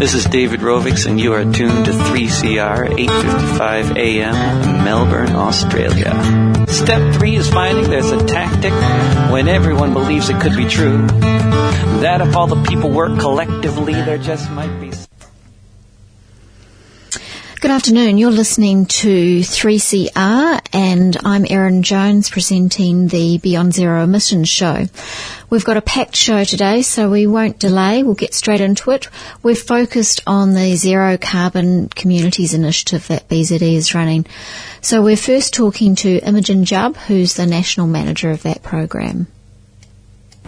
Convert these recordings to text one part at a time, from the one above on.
This is David Rovics, and you are tuned to 3CR 8:55 a.m. Melbourne, Australia. Step three is finding there's a tactic when everyone believes it could be true. That if all the people work collectively, there just might be. Good afternoon. You're listening to 3CR and I'm Erin Jones presenting the Beyond Zero Emissions show. We've got a packed show today, so we won't delay. We'll get straight into it. We're focused on the Zero Carbon Communities Initiative that BZE is running. So we're first talking to Imogen Jubb, who's the National Manager of that program.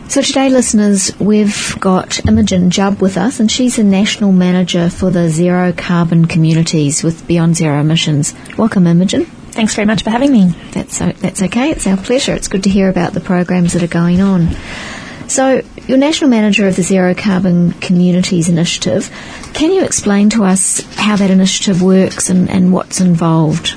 So today, listeners, we've got Imogen Jubb with us, and she's a national manager for the zero carbon communities with Beyond Zero Emissions. Welcome, Imogen. Thanks very much for having me. That's that's okay. It's our pleasure. It's good to hear about the programs that are going on. So, you're national manager of the Zero Carbon Communities Initiative. Can you explain to us how that initiative works and, and what's involved?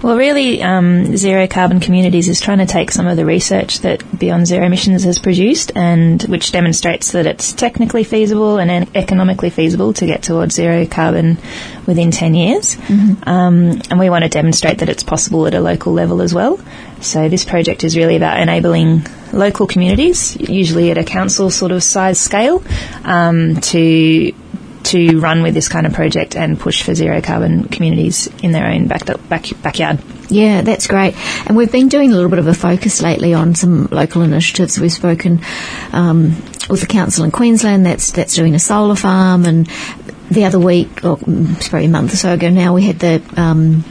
Well, really, um, Zero Carbon Communities is trying to take some of the research that Beyond Zero Emissions has produced, and which demonstrates that it's technically feasible and economically feasible to get towards zero carbon within 10 years. Mm-hmm. Um, and we want to demonstrate that it's possible at a local level as well. So this project is really about enabling local communities, usually at a council sort of size scale, um, to to run with this kind of project and push for zero carbon communities in their own back, back, backyard. Yeah, that's great. And we've been doing a little bit of a focus lately on some local initiatives. We've spoken um, with the council in Queensland that's that's doing a solar farm, and the other week, or mm, probably a month or so ago now, we had the um,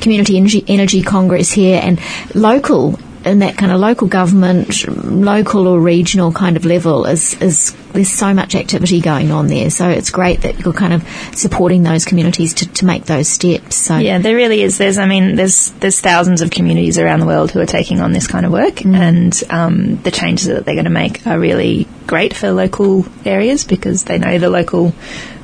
Community Energy, Energy Congress here, and local in that kind of local government, local or regional kind of level is, is there's so much activity going on there. So it's great that you're kind of supporting those communities to, to make those steps. So yeah, there really is. There's I mean there's there's thousands of communities around the world who are taking on this kind of work, mm. and um, the changes that they're going to make are really great for local areas because they know the local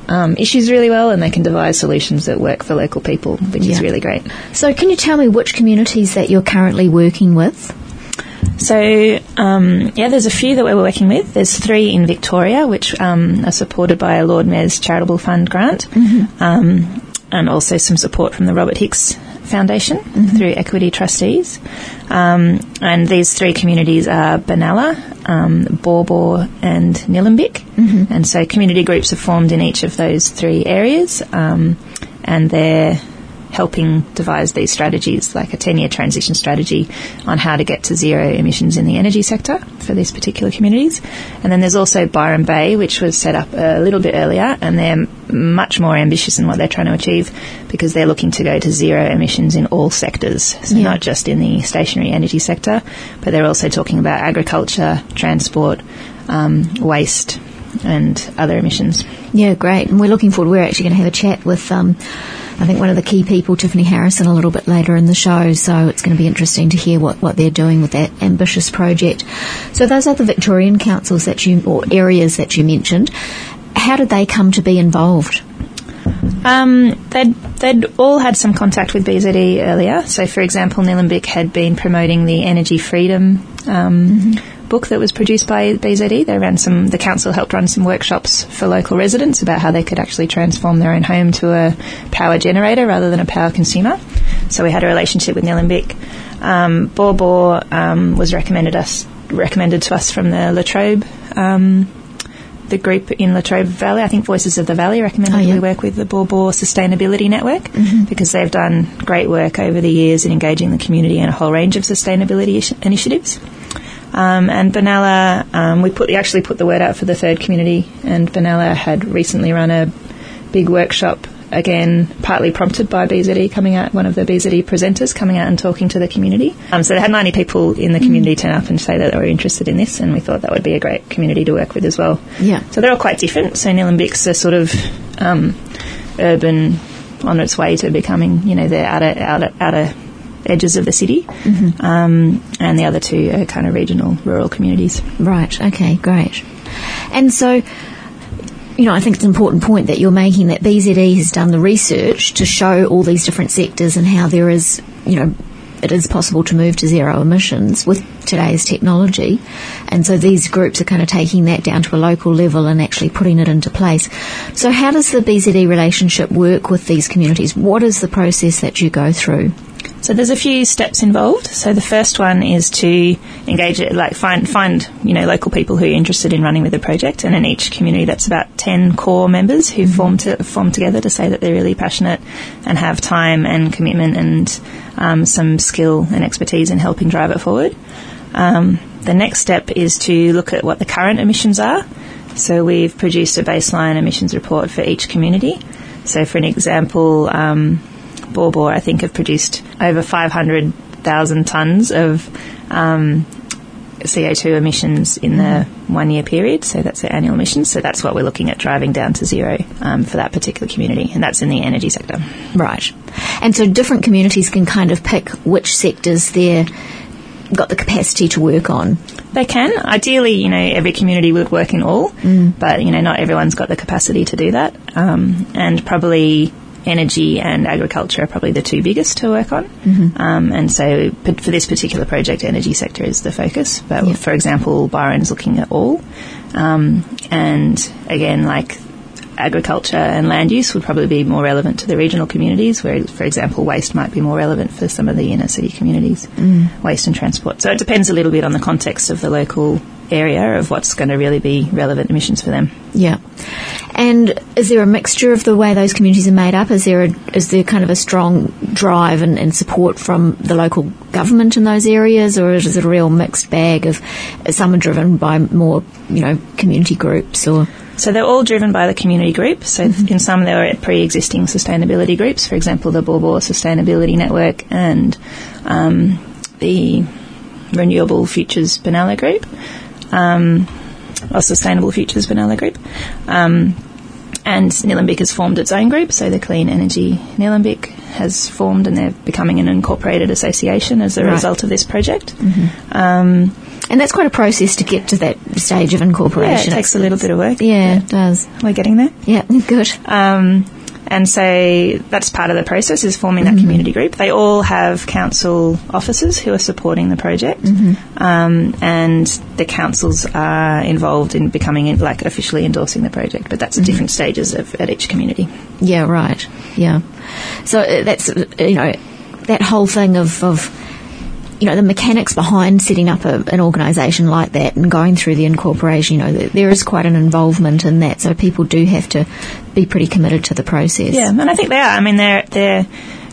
um, issues really well and they can devise solutions that work for local people, which yeah. is really great. So, can you tell me which communities that you're currently working with? So, um, yeah, there's a few that we're working with. There's three in Victoria, which um, are supported by a Lord Mayor's Charitable Fund grant, mm-hmm. um, and also some support from the Robert Hicks Foundation mm-hmm. through Equity Trustees. Um, and these three communities are Benalla, um, Baw, and Nillumbik. Mm-hmm. And so community groups are formed in each of those three areas, um, and they're helping devise these strategies, like a 10 year transition strategy on how to get to zero emissions in the energy sector for these particular communities. And then there's also Byron Bay, which was set up a little bit earlier, and they're much more ambitious in what they're trying to achieve because they're looking to go to zero emissions in all sectors, so yeah. not just in the stationary energy sector, but they're also talking about agriculture, transport, um, waste, and other emissions. Yeah, great. And we're looking forward. We're actually going to have a chat with. Um, I think one of the key people, Tiffany Harrison, a little bit later in the show. So it's going to be interesting to hear what, what they're doing with that ambitious project. So those are the Victorian councils that you, or areas that you mentioned. How did they come to be involved? Um, they'd, they'd all had some contact with BZE earlier. So, for example, Nillumbik had been promoting the energy freedom um, mm-hmm book that was produced by BZE. They ran some, the council helped run some workshops for local residents about how they could actually transform their own home to a power generator rather than a power consumer. So we had a relationship with Nillumbik. Um, Baw Baw um, was recommended us recommended to us from the Latrobe um, the group in Latrobe Valley, I think Voices of the Valley recommended oh, yeah. we work with the Baw Sustainability Network mm-hmm. because they've done great work over the years in engaging the community in a whole range of sustainability ish- initiatives. Um, and Benalla, um, we put actually put the word out for the third community, and Benalla had recently run a big workshop again, partly prompted by BZE coming out, one of the BZE presenters coming out and talking to the community. Um, so they had 90 people in the community mm. turn up and say that they were interested in this, and we thought that would be a great community to work with as well. Yeah. So they're all quite different. So Nillumbik's a sort of um, urban on its way to becoming, you know, the outer, outer, outer edges of the city, mm-hmm. um, and the other two are kind of regional rural communities. Right. Okay. Great. And so. You know, I think it's an important point that you're making that BZE has done the research to show all these different sectors and how there is, you know, it is possible to move to zero emissions with today's technology. And so these groups are kind of taking that down to a local level and actually putting it into place. So how does the BZE relationship work with these communities? What is the process that you go through? So there's a few steps involved. So the first one is to engage it, like find find you know local people who are interested in running with the project, and in each community that's about ten core members who mm-hmm. form to form together to say that they're really passionate and have time and commitment and um, some skill and expertise in helping drive it forward. Um, the next step is to look at what the current emissions are. So we've produced a baseline emissions report for each community. So for an example. Um, Baw, I think, have produced over 500,000 tonnes of um, CO2 emissions in the one year period. So that's the annual emissions. So that's what we're looking at driving down to zero um, for that particular community, and that's in the energy sector. Right. And so different communities can kind of pick which sectors they're got the capacity to work on. They can. Ideally, you know, every community would work in all, mm. but you know, not everyone's got the capacity to do that. Um, and probably energy and agriculture are probably the two biggest to work on. Mm-hmm. Um, and so for this particular project, energy sector is the focus. But yep. for example, Byron's looking at all. Um, and again, like agriculture and land use would probably be more relevant to the regional communities, where, for example, waste might be more relevant for some of the inner city communities, mm. waste and transport. So it depends a little bit on the context of the local area of what's going to really be relevant emissions for them. Yeah. And is there a mixture of the way those communities are made up? Is there a, is there kind of a strong drive and, and support from the local government in those areas, or is it a real mixed bag of some are driven by more you know community groups or? So they're all driven by the community group. So mm-hmm. in some there are pre-existing sustainability groups, for example, the Baw Sustainability Network and um, the Renewable Futures Benalla Group um, or Sustainable Futures Benalla Group. Um, and Nillumbik has formed its own group, so the Clean Energy Nillumbik has formed and they're becoming an incorporated association as a right. result of this project. Mm-hmm. Um, and that's quite a process to get to that stage of incorporation. Yeah, it takes a little bit of work. Yeah, yeah, it does. We're getting there. Yeah, good. Um, and so that's part of the process is forming that mm-hmm. community group. They all have council officers who are supporting the project, mm-hmm. um, and the councils are involved in becoming in, like officially endorsing the project. But that's mm-hmm. different stages of, at each community. Yeah, right. Yeah. So uh, that's uh, you know that whole thing of, of you know, the mechanics behind setting up a, an organisation like that and going through the incorporation, you know, there is quite an involvement in that. So people do have to be pretty committed to the process. Yeah, and I think they are. I mean, they're they're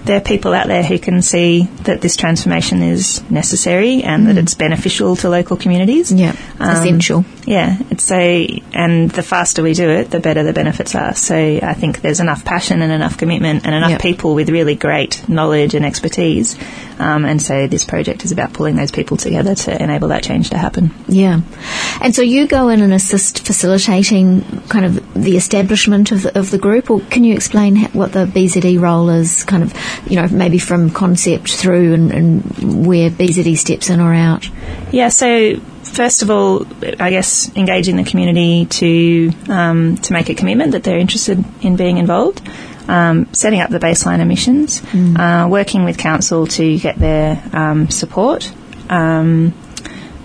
there are people out there who can see that this transformation is necessary and mm. that it's beneficial to local communities. Yeah, um, essential. Yeah, it's a, and the faster we do it, the better the benefits are. So I think there's enough passion and enough commitment and enough yep. people with really great knowledge and expertise. Um, and so this project is about pulling those people together to enable that change to happen. Yeah. And so you go in and assist facilitating kind of the establishment of the, of the group, or can you explain what the BZE role is, kind of you know, maybe from concept through and, and where BZE steps in or out? Yeah, so first of all, I guess engaging the community to um, to make a commitment that they're interested in being involved. Um, setting up the baseline emissions, mm. uh, working with council to get their um, support, um,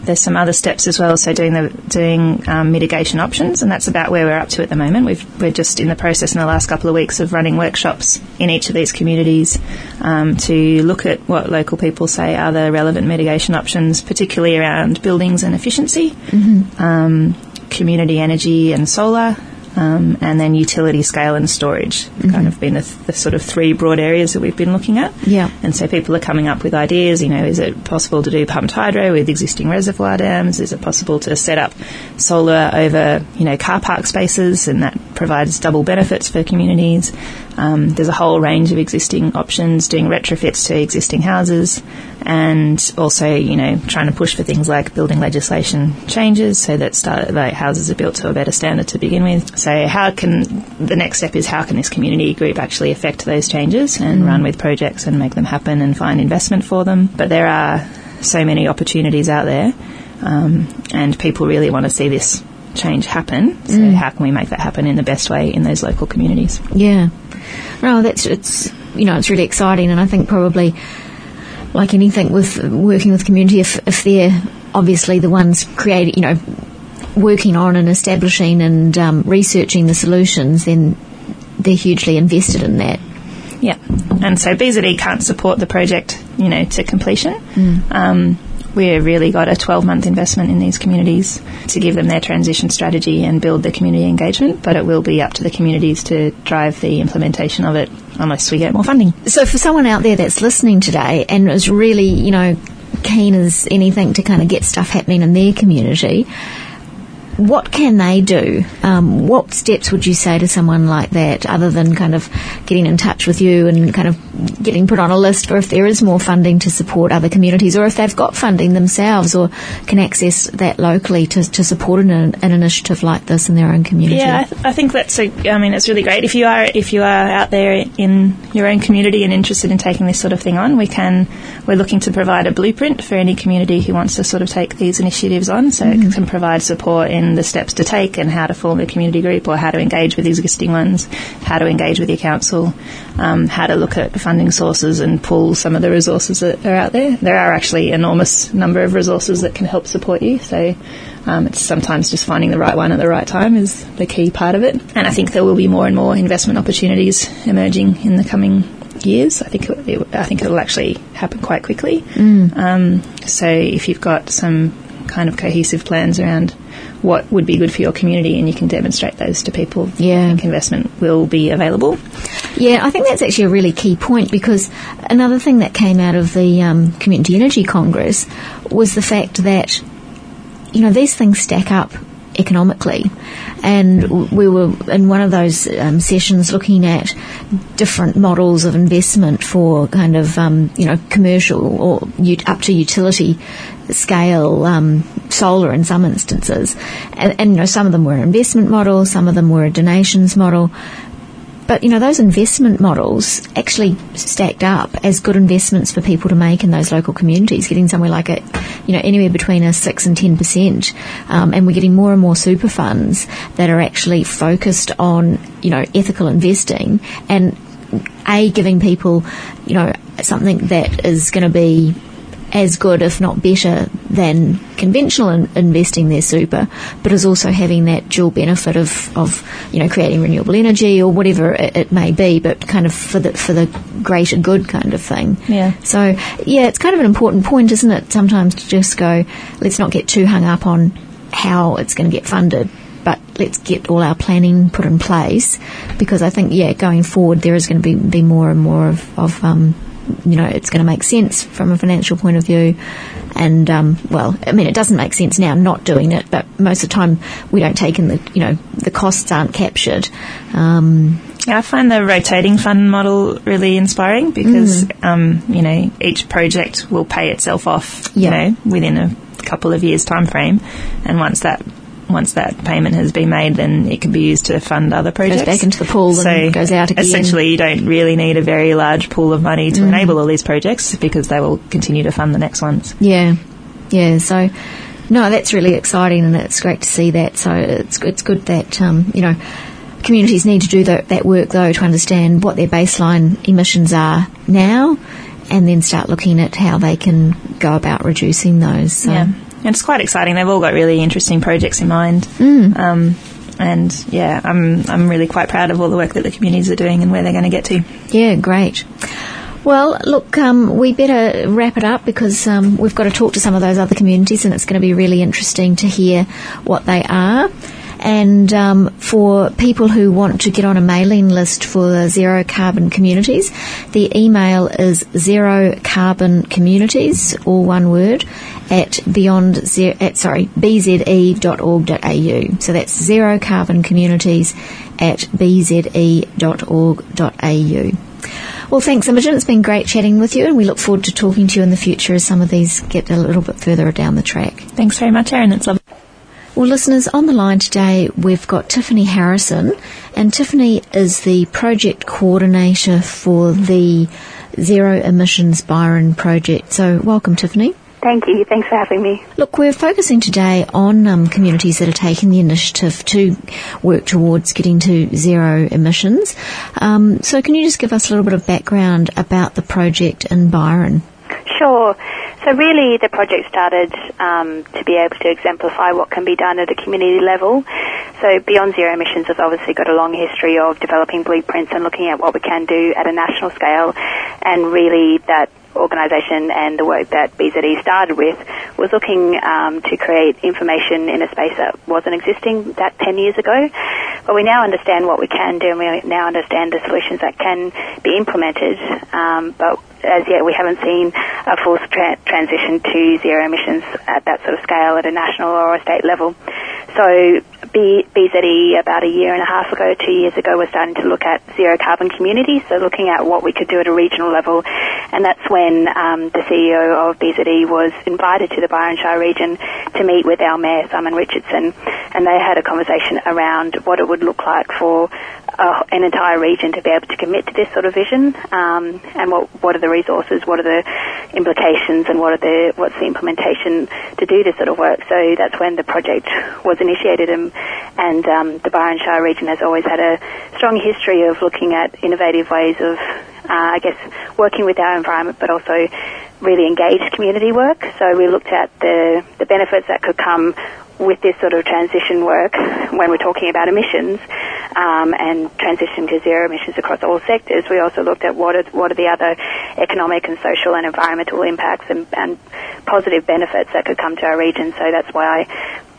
there's some other steps as well. So doing the doing um, mitigation options, and that's about where we're up to at the moment. We've, we're just in the process in the last couple of weeks of running workshops in each of these communities um, to look at what local people say are the relevant mitigation options, particularly around buildings and efficiency, mm-hmm. um, community energy and solar, um, and then utility scale and storage. Mm-hmm. Kind of been the, the, sort of three broad areas that we've been looking at. Yeah. And so people are coming up with ideas. You know, is it possible to do pumped hydro with existing reservoir dams? Is it possible to set up solar over you know car park spaces, and that provides double benefits for communities? Um, there's a whole range of existing options, doing retrofits to existing houses, and also, you know, trying to push for things like building legislation changes so that start, like houses are built to a better standard to begin with. So, how can the next step is how can this community group actually affect those changes and mm. run with projects and make them happen and find investment for them? But there are so many opportunities out there, um, and people really want to see this change happen. So, mm. how can we make that happen in the best way in those local communities? Yeah. No, that's it's you know it's really exciting, and I think probably like anything with working with community, if if they're obviously the ones creating, you know, working on and establishing and um, researching the solutions, then they're hugely invested in that. Yeah, and so BZE can't support the project, you know, to completion. Mm. Um, we've really got a 12 month investment in these communities to give them their transition strategy and build the community engagement, but it will be up to the communities to drive the implementation of it unless we get more funding. So, for someone out there that's listening today and is really, you know, keen as anything to kind of get stuff happening in their community, what can they do? Um, what steps would you say to someone like that, other than kind of getting in touch with you and kind of getting put on a list for if there is more funding to support other communities, or if they've got funding themselves or can access that locally to, to support an, an initiative like this in their own community? Yeah, I, th- I think that's. A, I mean, it's really great if you are if you are out there in your own community and interested in taking this sort of thing on. We can. We're looking to provide a blueprint for any community who wants to sort of take these initiatives on, so mm-hmm. it can provide support in the steps to take and how to form a community group or how to engage with existing ones, how to engage with your council, um, how to look at funding sources and pull some of the resources that are out there. There are actually enormous number of resources that can help support you. So um, it's sometimes just finding the right one at the right time is the key part of it. And I think there will be more and more investment opportunities emerging in the coming years. I think it, it, I think it'll actually happen quite quickly. Mm. Um, so if you've got some kind of cohesive plans around what would be good for your community and you can demonstrate those to people, yeah. I think investment will be available. Yeah, I think that's actually a really key point because another thing that came out of the um, Community Energy Congress was the fact that, you know, these things stack up economically. And we were in one of those um, sessions looking at different models of investment for kind of, um, you know, commercial or up to utility scale um, solar in some instances. And, and, you know, some of them were investment models, some of them were a donations model. But you know those investment models actually stacked up as good investments for people to make in those local communities, getting somewhere like a, you know, anywhere between a six and ten percent, um, and we're getting more and more super funds that are actually focused on you know ethical investing and a giving people you know something that is going to be as good, if not better, than conventional in investing their super, but is also having that dual benefit of, of you know creating renewable energy or whatever it, it, may be, but kind of for the for the greater good kind of thing. Yeah. So yeah, it's kind of an important point, isn't it? Sometimes to just go, let's not get too hung up on how it's going to get funded but let's get all our planning put in place because I think, yeah, going forward there is going to be, be more and more of, of um, you know, it's going to make sense from a financial point of view. And, um, well, I mean, it doesn't make sense now not doing it, but most of the time we don't take in the, you know, the costs aren't captured. Um, yeah, I find the rotating fund model really inspiring because, mm. um, you know, each project will pay itself off, you know, within a couple of years time frame. And once that once that payment has been made, then it can be used to fund other projects. Goes back into the pool so and goes out again. Essentially, you don't really need a very large pool of money to mm. enable all these projects because they will continue to fund the next ones. Yeah, yeah. So. No, that's really exciting, and it's great to see that. So it's it's good that um, you know communities need to do the, that work though to understand what their baseline emissions are now, and then start looking at how they can go about reducing those. So. Yeah it's quite exciting. They've all got really interesting projects in mind. Mm. Um, and yeah, I'm I'm really quite proud of all the work that the communities are doing and where they're going to get to. Yeah, great. Well, look, um, we better wrap it up because um, we've got to talk to some of those other communities, and it's going to be really interesting to hear what they are. And um, for people who want to get on a mailing list for zero carbon communities, the email is zero carbon communities, all one word, at beyond zero, at, sorry bze.org.au. So that's zero carbon communities at bze.org.au. Well, thanks, Imogen. It's been great chatting with you, and we look forward to talking to you in the future as some of these get a little bit further down the track. Thanks very much, Erin. It's lovely. Well, listeners, on the line today we've got Tiffany Harrison, and Tiffany is the project coordinator for the Zero Emissions Byron project. So, welcome, Tiffany. Thank you. Thanks for having me. Look, we're focusing today on um, communities that are taking the initiative to work towards getting to zero emissions. Um, so, can you just give us a little bit of background about the project in Byron? Sure. So really, the project started um, to be able to exemplify what can be done at a community level. So Beyond Zero Emissions has obviously got a long history of developing blueprints and looking at what we can do at a national scale, and really that organisation and the work that BZE started with was looking um, to create information in a space that wasn't existing that 10 years ago. But we now understand what we can do and we now understand the solutions that can be implemented. Um, but as yet we haven't seen a full tra- transition to zero emissions at that sort of scale at a national or a state level. So B- BZE about a year and a half ago, two years ago, was starting to look at zero carbon communities, so looking at what we could do at a regional level. And that's when um, the CEO of BZE was invited to the Byron Shire region to meet with our Mayor, Simon Richardson, and they had a conversation around what it would look like for an entire region to be able to commit to this sort of vision, um, and what what are the resources, what are the implications, and what are the what's the implementation to do this sort of work. So that's when the project was initiated, and and um, the Byron Shire region has always had a strong history of looking at innovative ways of, uh, I guess, working with our environment, but also really engaged community work. So we looked at the the benefits that could come with this sort of transition work when we're talking about emissions um, and transition to zero emissions across all sectors, we also looked at what are, what are the other economic and social and environmental impacts and, and positive benefits that could come to our region. So that's why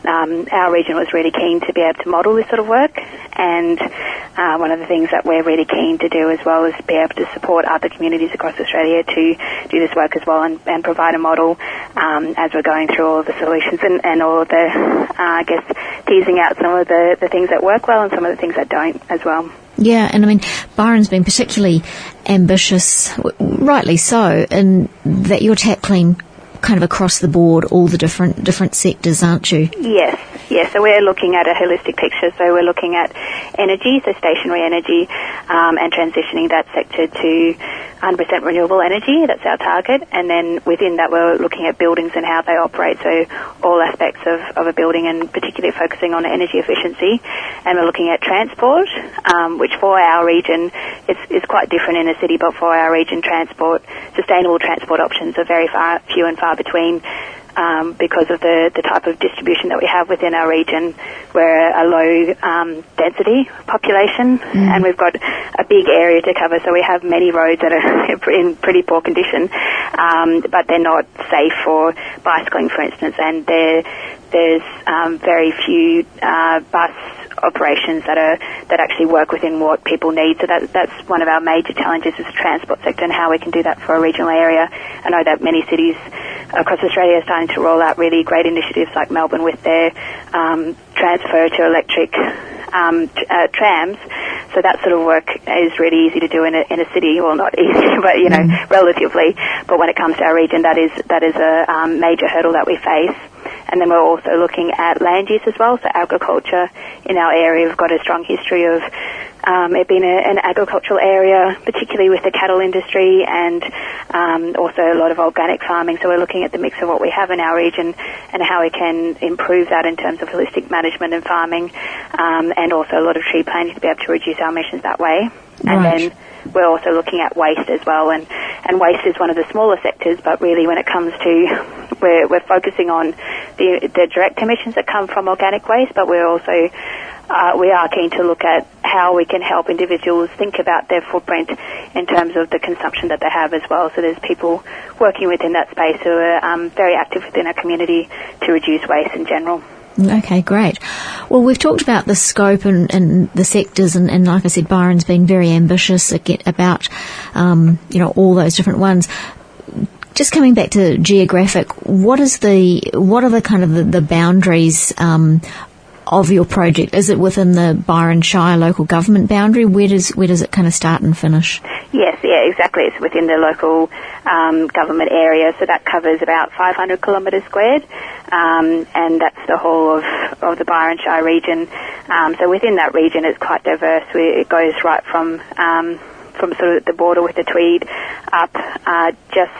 um, our region was really keen to be able to model this sort of work. And uh, one of the things that we're really keen to do as well is be able to support other communities across Australia to do this work as well and, and provide a model um, as we're going through all of the solutions and, and all of the, uh, I guess, teasing out some of the, the things that work well and some of the things that don't as well. Yeah, and I mean, Byron's been particularly ambitious, rightly so, in that you're tackling kind of across the board all the different different sectors, aren't you? Yes, yes. So we're looking at a holistic picture. So we're looking at energy, so stationary energy, um, and transitioning that sector to 100% renewable energy. That's our target. And then within that, we're looking at buildings and how they operate. So all aspects of, of a building, and particularly focusing on energy efficiency. And we're looking at transport, um, which for our region is, is quite different in a city, but for our region, transport, sustainable transport options are very far, few and far between um, because of the, the type of distribution that we have within our region. We're a low um, density population mm. and we've got a big area to cover, so we have many roads that are in pretty poor condition, um, but they're not safe for bicycling, for instance, and there's um, very few uh, bus operations that are that actually work within what people need. So that, that's one of our major challenges as a transport sector and how we can do that for a regional area. I know that many cities across Australia are starting to roll out really great initiatives like Melbourne with their um, transfer to electric um, t- uh, trams. So that sort of work is really easy to do in a, in a city. Well, not easy, but you know, mm. relatively. But when it comes to our region, that is that is a um, major hurdle that we face. And then we're also looking at land use as well. So agriculture in our area, we've got a strong history of um, it being a, an agricultural area, particularly with the cattle industry and um, also a lot of organic farming. So we're looking at the mix of what we have in our region and how we can improve that in terms of holistic management and farming, um, and also a lot of tree planting to be able to reduce our emissions that way. And right. then we're also looking at waste as well, and, and waste is one of the smaller sectors, but really when it comes to, we're, we're focusing on the, the direct emissions that come from organic waste, but we're also uh, we are keen to look at how we can help individuals think about their footprint in terms of the consumption that they have as well. So there's people working within that space who are um, very active within our community to reduce waste in general. Okay, great. Well, we've talked about the scope and, and the sectors, and, and, like I said, Byron's been very ambitious about, um, you know, all those different ones. Just coming back to geographic, what is the what are the kind of the, the boundaries um, of your project? Is it within the Byron Shire local government boundary? Where does where does it kind of start and finish? Yes, yeah, exactly. It's within the local um, government area, so that covers about 500 kilometres squared, um, and that's the whole of, of the Byron Shire region. Um, so within that region, it's quite diverse. It goes right from um, from sort of the border with the Tweed up uh, just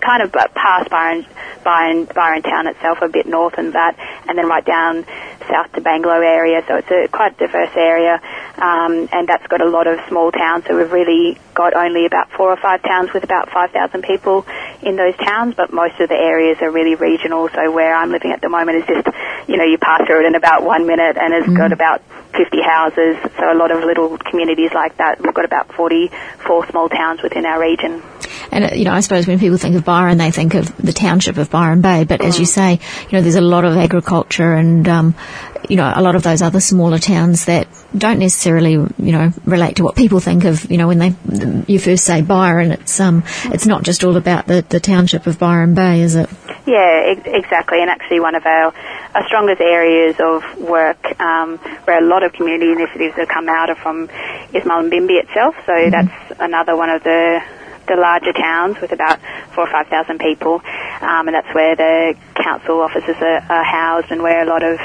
kind of past Byron, Byron, Byron town itself, a bit north and that, and then right down south to Bangalow area. So it's a quite diverse area, um, and that's got a lot of small towns. So we've really got only about four or five towns with about 5,000 people in those towns, but most of the areas are really regional. So where I'm living at the moment is just, you know, you pass through it in about one minute and it's mm. got about 50 houses. So a lot of little communities like that. We've got about 44 small towns within our region. And, uh, you know, I suppose when people think of Byron, they think of the township of Byron Bay. But as you say, you know, there's a lot of agriculture and, um, you know, a lot of those other smaller towns that don't necessarily, you know, relate to what people think of, you know, when they, you first say Byron, it's, um, it's not just all about the, the township of Byron Bay, is it? Yeah, ex- exactly. And actually one of our, our strongest areas of work, um, where a lot of community initiatives have come out are from is Mullumbimby itself. So mm-hmm. that's another one of the the larger towns with about four or five thousand people, um, and that's where the council offices are, are, housed and where a lot of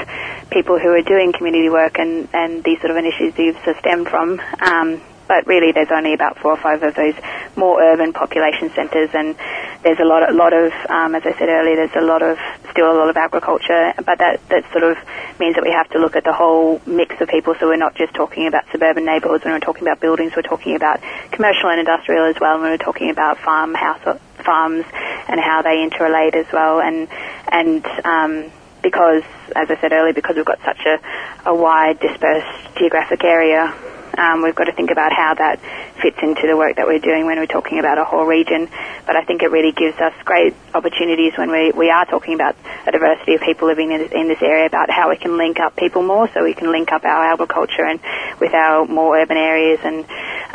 people who are doing community work and, and these sort of initiatives are stemmed from. Um, but really there's only about four or five of those more urban population centres and there's a lot, a lot of, um, as I said earlier, there's a lot of, still a lot of agriculture, but that, that sort of means that we have to look at the whole mix of people, so we're not just talking about suburban neighbourhoods, when we're talking about buildings, we're talking about commercial and industrial as well, and we're talking about farmhouse, farms and how they interrelate as well, and, and, um, because, as I said earlier, because we've got such a, a wide dispersed geographic area, um, we've got to think about how that fits into the work that we're doing when we're talking about a whole region. But I think it really gives us great opportunities when we, we are talking about a diversity of people living in this, in this area about how we can link up people more so we can link up our agriculture and with our more urban areas and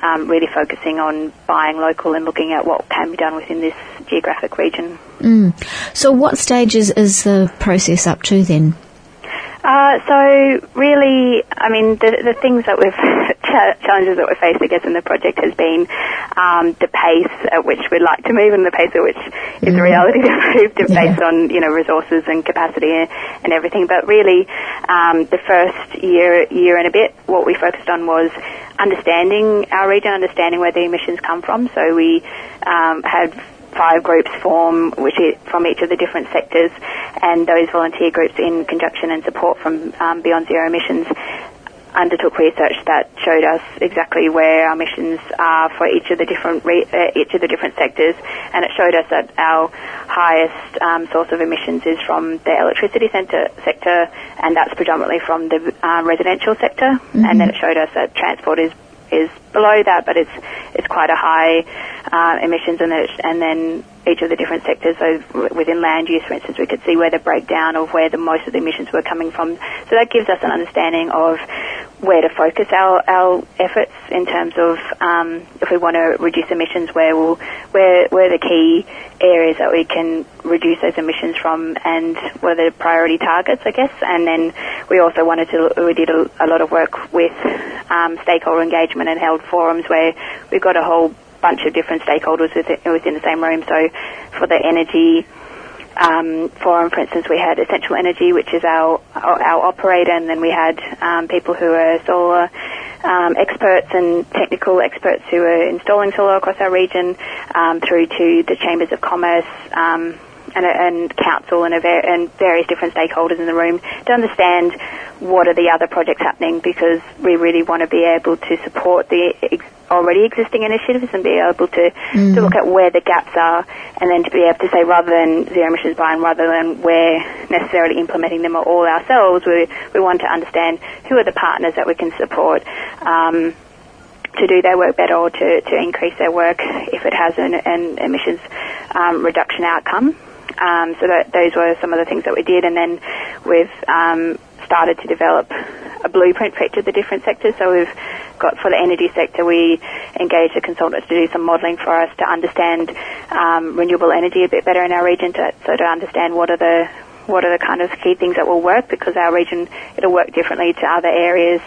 um, really focusing on buying local and looking at what can be done within this geographic region. Mm. So what stages is the process up to then? Uh, so really, I mean, the, the things that we've challenges that we've faced, I guess, in the project has been um, the pace at which we'd like to move and the pace at which is the reality to move, to yeah. based on you know resources and capacity and, and everything. But really, um, the first year, year and a bit, what we focused on was understanding our region, understanding where the emissions come from. So we um, had five groups form which from each of the different sectors and those volunteer groups in conjunction and support from um, Beyond Zero Emissions undertook research that showed us exactly where our emissions are for each of the different re- uh, each of the different sectors, and it showed us that our highest um, source of emissions is from the electricity center, sector, and that's predominantly from the um, residential sector. Mm-hmm. And then it showed us that transport is is below that, but it's it's quite a high uh, emissions, and, and then each of the different sectors. So within land use, for instance, we could see where the breakdown of where the most of the emissions were coming from. So that gives us an understanding of where to focus our, our efforts in terms of um, if we want to reduce emissions, where will where where the key areas that we can reduce those emissions from, and what are the priority targets, I guess. And then we also wanted to we did a, a lot of work with um, stakeholder engagement and held forums where we've got a whole bunch of different stakeholders within, within the same room. So for the energy um, forum, for instance, we had Essential Energy, which is our our operator, and then we had um, people who are solar um, experts and technical experts who are installing solar across our region, um, through to the chambers of commerce. And, and, council and, ver- and various different stakeholders in the room to understand what are the other projects happening because we really want to be able to support the ex- already existing initiatives and be able to, mm. to look at where the gaps are and then to be able to say rather than zero emissions Byron, rather than we're necessarily implementing them all ourselves, we, we want to understand who are the partners that we can support. Um, to do their work better or to, to increase their work if it has an, an emissions um, reduction outcome. Um, so that, those were some of the things that we did, and then we've um, started to develop a blueprint for each of the different sectors. So we've got for the energy sector, we engaged the consultants to do some modelling for us to understand um, renewable energy a bit better in our region, to, so to understand what are the what are the kind of key things that will work because our region it'll work differently to other areas.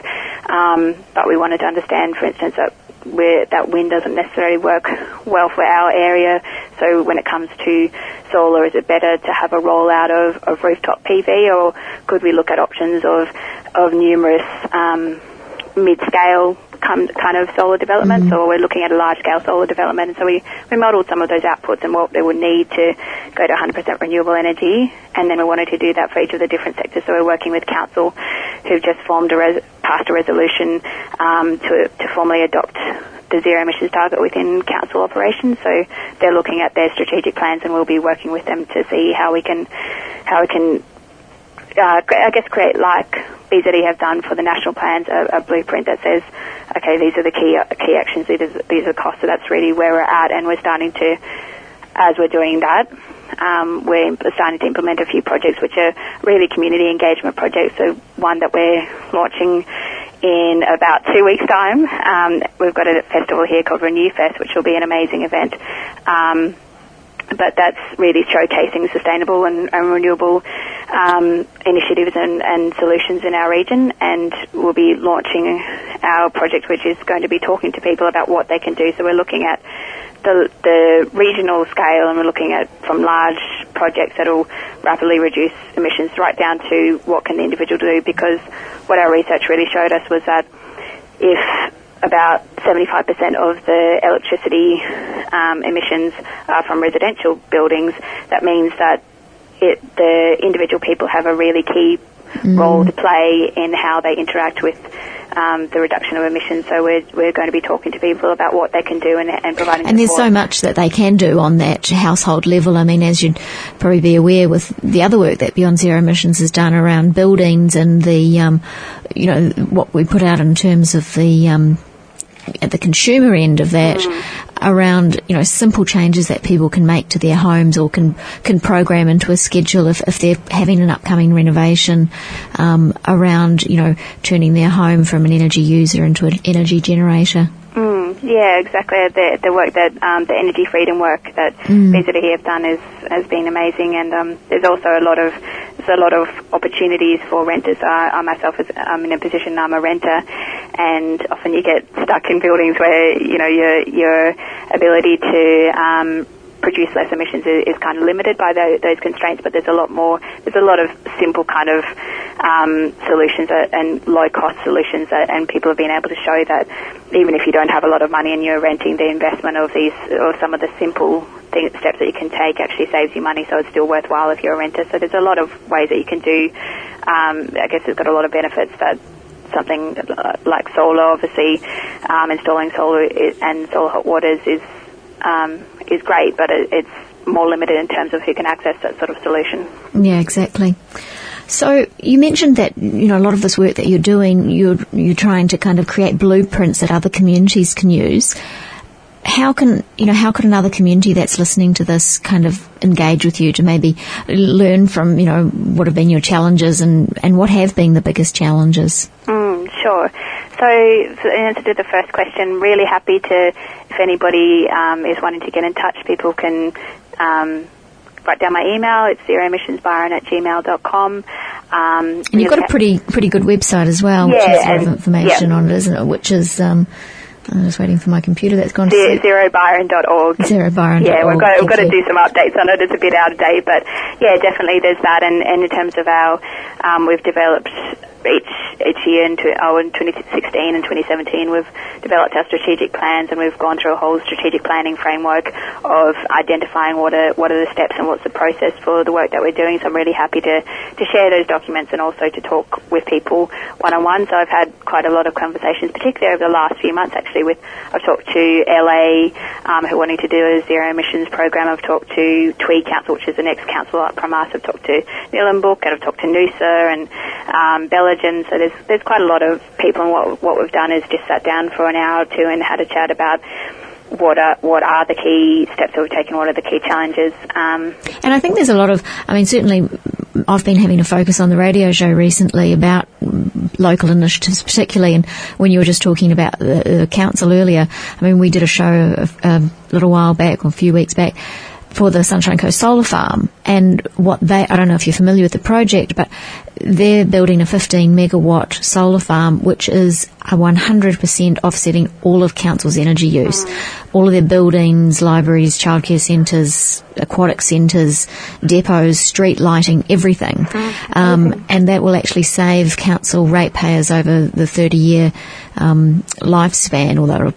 Um, but we wanted to understand, for instance, that where that wind doesn't necessarily work well for our area. So when it comes to solar, is it better to have a rollout of, of rooftop PV, or could we look at options of of numerous um, mid-scale kind of solar development, mm-hmm. so we're looking at a large-scale solar development. And so we, we modelled some of those outputs and what they would need to go to 100% renewable energy, and then we wanted to do that for each of the different sectors. So we're working with council, who've just formed a res- passed a resolution um, to to formally adopt the zero emissions target within council operations. So they're looking at their strategic plans, and we'll be working with them to see how we can how we can uh, I guess create like BZE have done for the national plans a, a, blueprint that says, okay, these are the key key actions, these are, these are the costs. So that's really where we're at, and we're starting to, as we're doing that, um, we're starting to implement a few projects which are really community engagement projects. So one that we're launching in about two weeks' time. Um, we've got a festival here called Renew Fest, which will be an amazing event. Um, but that's really showcasing sustainable and, and renewable um, initiatives and, and, solutions in our region. And we'll be launching our project, which is going to be talking to people about what they can do. So we're looking at the, the regional scale, and we're looking at from large projects that will rapidly reduce emissions right down to what can the individual do. Because what our research really showed us was that if about 75% of the electricity um, emissions are from residential buildings, that means that it, the individual people have a really key mm. role to play in how they interact with um, the reduction of emissions. So we're, we're going to be talking to people about what they can do and, and providing. And support. there's so much that they can do on that household level. I mean, as you'd probably be aware, with the other work that Beyond Zero Emissions has done around buildings and the, um, you know, what we put out in terms of the um, at the consumer end of that mm. around you know simple changes that people can make to their homes or can can program into a schedule if, if they're having an upcoming renovation um, around you know turning their home from an energy user into an energy generator. Yeah, exactly. The, the work that um, the energy freedom work that mm. BZE have done is has been amazing, and um, there's also a lot of there's a lot of opportunities for renters. I, I myself, is, I'm in a position I'm a renter, and often you get stuck in buildings where you know your your ability to um, produce less emissions is, is kind of limited by those, those, constraints, but there's a lot more, there's a lot of simple kind of um, solutions that, and low cost solutions that, and people have been able to show that even if you don't have a lot of money and you're renting, the investment of these, or some of the simple steps that you can take actually saves you money, so it's still worthwhile if you're a renter. So there's a lot of ways that you can do, um, I guess it's got a lot of benefits that something like solar, obviously, um, installing solar and solar hot waters is um, is great, but it, it's more limited in terms of who can access that sort of solution. Yeah, exactly. So you mentioned that you know a lot of this work that you're doing, you're you're trying to kind of create blueprints that other communities can use. How can you know how could another community that's listening to this kind of engage with you to maybe learn from you know what have been your challenges and and what have been the biggest challenges? Mm, sure. So, in answer to the first question, really happy to, if anybody um, is wanting to get in touch, people can um, write down my email. It's zeroemissionsbyron at gmail.com. Um, and you've got a pretty pretty good website as well, yeah, which has a lot of information yeah. on it, isn't it? Which is um, I'm just waiting for my computer that's gone to zerobyron.org. Zerobyron.org. Yeah, we've got, we've got to do some updates on it. It's a bit out of date, but yeah, definitely there's that. And, and in terms of our, um, we've developed each each year in, oh, in 2016 and 2017 we've developed our strategic plans and we've gone through a whole strategic planning framework of identifying what are what are the steps and what's the process for the work that we're doing. So I'm really happy to to share those documents and also to talk with people one on one. So I've had quite a lot of conversations, particularly over the last few months actually. With I've talked to LA um, who are wanting to do a zero emissions program. I've talked to Tweed Council, which is the next council up from us. I've talked to Nillumbik and I've talked to Noosa and um, So there's there's quite a lot of people, and what what we've done is just sat down for an hour or two and had a chat about what are what are the key steps that we've taken, what are the key challenges. Um, and I think there's a lot of, I mean, certainly I've been having a focus on the radio show recently about local initiatives, particularly, and when you were just talking about the, the council earlier, I mean, we did a show a, a little while back, or a few weeks back, for the Sunshine Coast Solar Farm and what they, I don't know if you're familiar with the project, but they're building a 15 megawatt solar farm, which is a 100% offsetting all of council's energy use. All of their buildings, libraries, childcare centres, aquatic centres, depots, street lighting, everything. Mm. Um, and that will actually save council ratepayers over the 30 year um, lifespan, although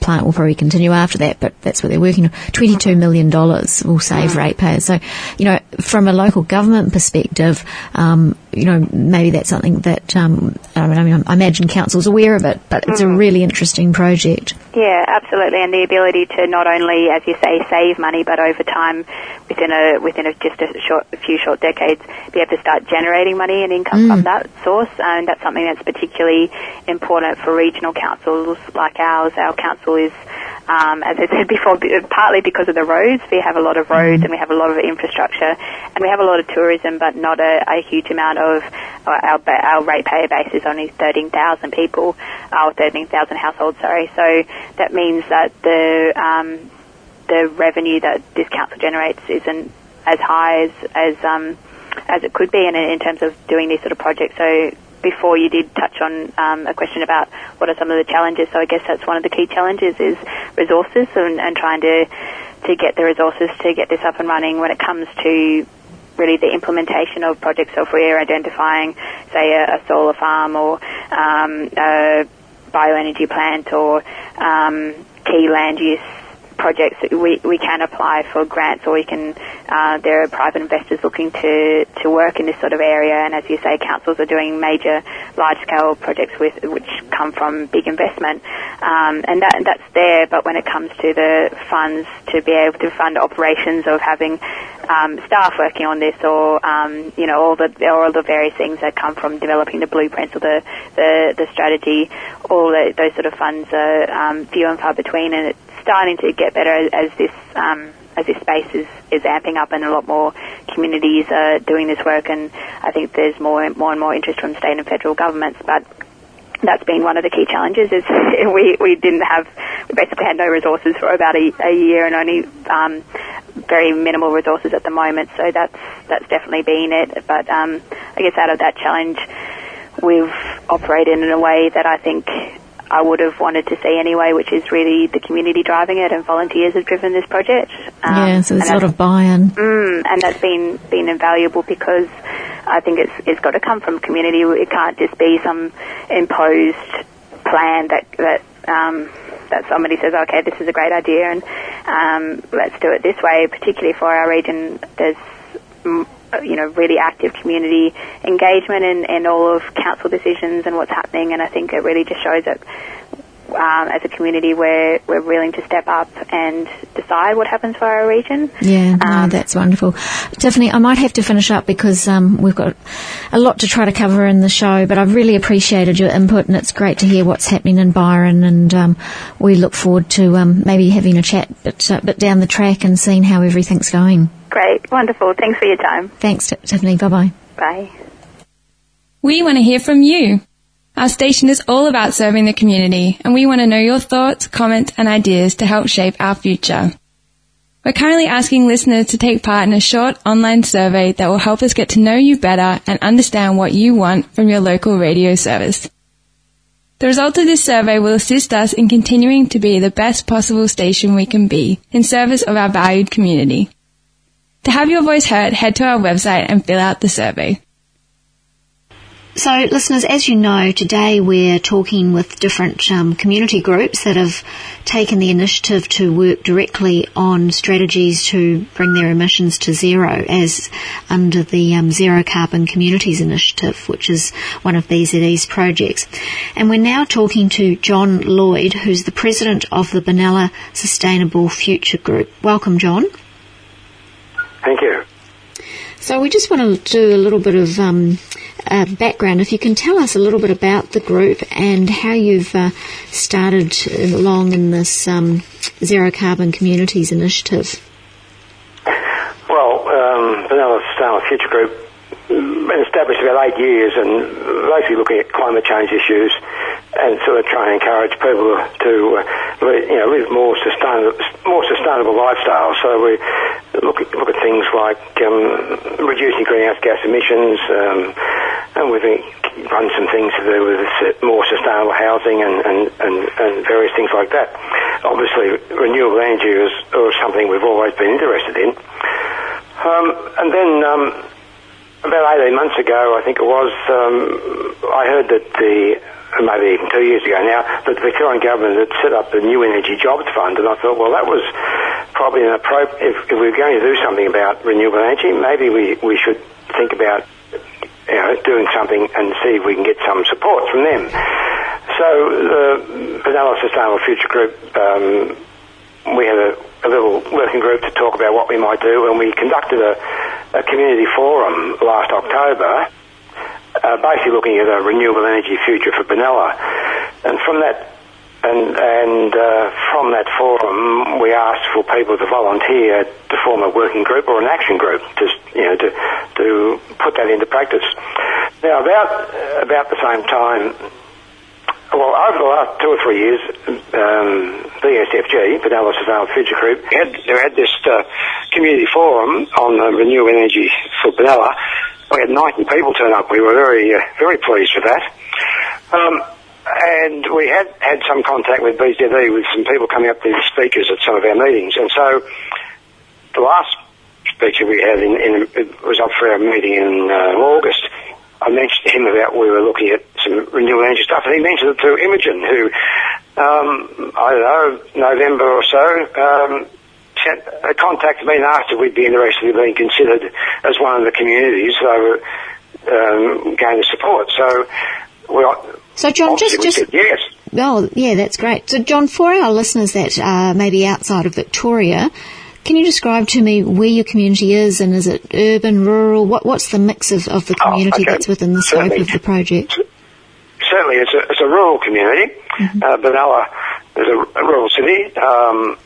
plant will probably continue after that, but that's what they're working on. $22 million will save ratepayers. So, you know, from a local government perspective, um, you know, maybe that's something that, um, I mean, I, imagine council's aware of it, but it's a really interesting project. Yeah, absolutely, and the ability to not only, as you say, save money, but over time, within a within a, just a short, a few short decades, be able to start generating money and income mm. from that source, and that's something that's particularly important for regional councils like ours. Our council is um, as I said before, partly because of the roads. We have a lot of roads mm. and we have a lot of infrastructure and we have a lot of tourism, but not a, a huge amount of uh, our, our ratepayer base is only 13,000 people, uh, or 13,000 households, sorry. So that means that the, um, the revenue that this council generates isn't as high as, as, um, as it could be in, in terms of doing these sort of projects. So before you did touch on um, a question about what are some of the challenges. So I guess that's one of the key challenges is resources and, and trying to to get the resources to get this up and running when it comes to really the implementation of projects. So if we're identifying, say, a, a solar farm or um, a bioenergy plant or um, key land use projects, we, we can apply for grants or we can, uh, there are private investors looking to, to work in this sort of area. And as you say, councils are doing major large scale projects with, which come from big investment. Um, and that, that's there, but when it comes to the funds to be able to fund operations of having um, staff working on this or, um, you know, all the, all the various things that come from developing the blueprints or the, the, the strategy, all the, those sort of funds are um, few and far between. And it's starting to get better as this um, as this space is, is amping up and a lot more communities are doing this work and I think there's more more and more interest from state and federal governments but that's been one of the key challenges is we, we didn't have we basically had no resources for about a, a year and only um, very minimal resources at the moment so that's that's definitely been it but um, I guess out of that challenge we've operated in a way that I think I would have wanted to see anyway, which is really the community driving it and volunteers have driven this project. Um, yeah, so there's a lot of buy-in. Mm, and that's been, been invaluable because I think it's, it's got to come from community. It can't just be some imposed plan that, that, um, that somebody says, okay, this is a great idea and um, let's do it this way. Particularly for our region, there's you know, really active community engagement in, in all of council decisions and what's happening. And I think it really just shows that um, as a community we're, we're willing to step up and decide what happens for our region. Yeah, um, no, that's wonderful. Tiffany, I might have to finish up because um, we've got a lot to try to cover in the show, but I've really appreciated your input and it's great to hear what's happening in Byron and um, we look forward to um, maybe having a chat bit, uh, bit down the track and seeing how everything's going. Great. Wonderful. Thanks for your time. Thanks, Tiffany. Bye-bye. Bye. We want to hear from you. Our station is all about serving the community and we want to know your thoughts, comments and ideas to help shape our future. We're currently asking listeners to take part in a short online survey that will help us get to know you better and understand what you want from your local radio service. The result of this survey will assist us in continuing to be the best possible station we can be in service of our valued community. To have your voice heard, head to our website and fill out the survey. So, listeners, as you know, today we're talking with different um, community groups that have taken the initiative to work directly on strategies to bring their emissions to zero, as under the um, Zero Carbon Communities Initiative, which is one of BZE's projects. And we're now talking to John Lloyd, who's the president of the Benalla Sustainable Future Group. Welcome, John. Thank you. So we just want to do a little bit of um, uh, background. If you can tell us a little bit about the group and how you've uh, started along in this um, Zero Carbon Communities initiative. Well, um, Benalla Sustainable Future Group been established about eight years and basically looking at climate change issues and sort of trying to encourage people to uh, you know live more sustainable more sustainable lifestyles. So we look at, look at things like um, reducing greenhouse gas emissions, um, and we've run some things to do with more sustainable housing and, and, and, and various things like that. Obviously, renewable energy is, is something we've always been interested in. Um, and then um, about 18 months ago, I think it was, um, I heard that the maybe even two years ago now, that the Victorian government had set up the New Energy Jobs Fund, and I thought, well, that was probably an appropriate. If, if we are going to do something about renewable energy, maybe we, we should think about you know, doing something and see if we can get some support from them. so the Benalla Sustainable Future Group, um, we had a, a, little working group to talk about what we might do, and we conducted a, a community forum last October, uh, basically looking at a renewable energy future for Benalla. And from that and, and uh, from that forum, we asked for people to volunteer to form a working group or an action group, to you know, to to put that into practice. Now, about about the same time, well, over the last two or three years, um, BSFG, Benalla Sustainable Future Group, had, they had this uh, community forum on renewable energy for Benalla. We had 90 people turn up. We were very, uh, very pleased with that. Um, and we had had some contact with BZE with some people coming up to speakers at some of our meetings. And so the last speaker we had in, in was up for our meeting in uh, August. I mentioned to him about we were looking at some renewable energy stuff, and he mentioned it to Imogen, who um, I don't know November or so. Um, sent, uh, contacted me asked if we'd be interested in being considered as one of the communities they were um, going to support. So we, so, John, just just yes. Oh, yeah, that's great. So, John, for our listeners that are maybe outside of Victoria, can you describe to me where your community is, and is it urban, rural? What, what's the mix of, of the oh, community oh, okay. that's within the scope Certainly. of the project? Certainly, it's a, it's a rural community. Mm-hmm. Uh, Benalla is a, a rural city. Um,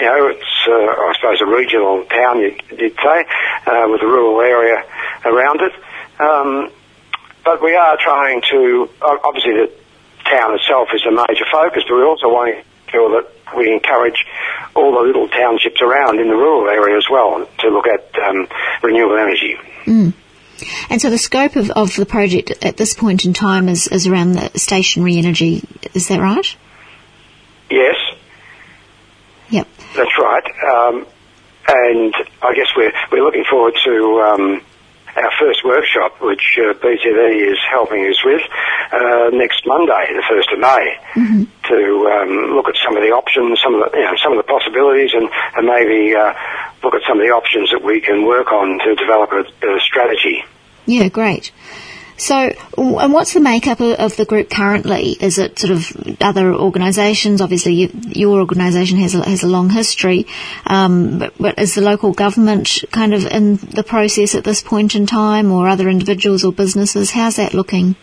you know, it's, uh, I suppose, a regional town, you, would say, uh, with a rural area around it. Um, but we are trying to, obviously the town itself is a major focus, but we also want to ensure that we encourage all the little townships around in the rural area as well to look at um, renewable energy. Mm. And so the scope of, of the project at this point in time is, is around the stationary energy, is that right? Yes. Yep. That's right. Um, and I guess we're, we're looking forward to um, our first workshop, which uh, BZE is helping us with, uh, next Monday, the 1st of May, mm-hmm. to um, look at some of the options, some of the, you know, some of the possibilities, and, and maybe uh, look at some of the options that we can work on to develop a, a strategy. Yeah, great. So, and what's the makeup of, the group currently? Is it sort of other organisations? Obviously, you, your organisation has a, has a long history, um, but, but, is the local government kind of in the process at this point in time, or other individuals or businesses? How's that looking?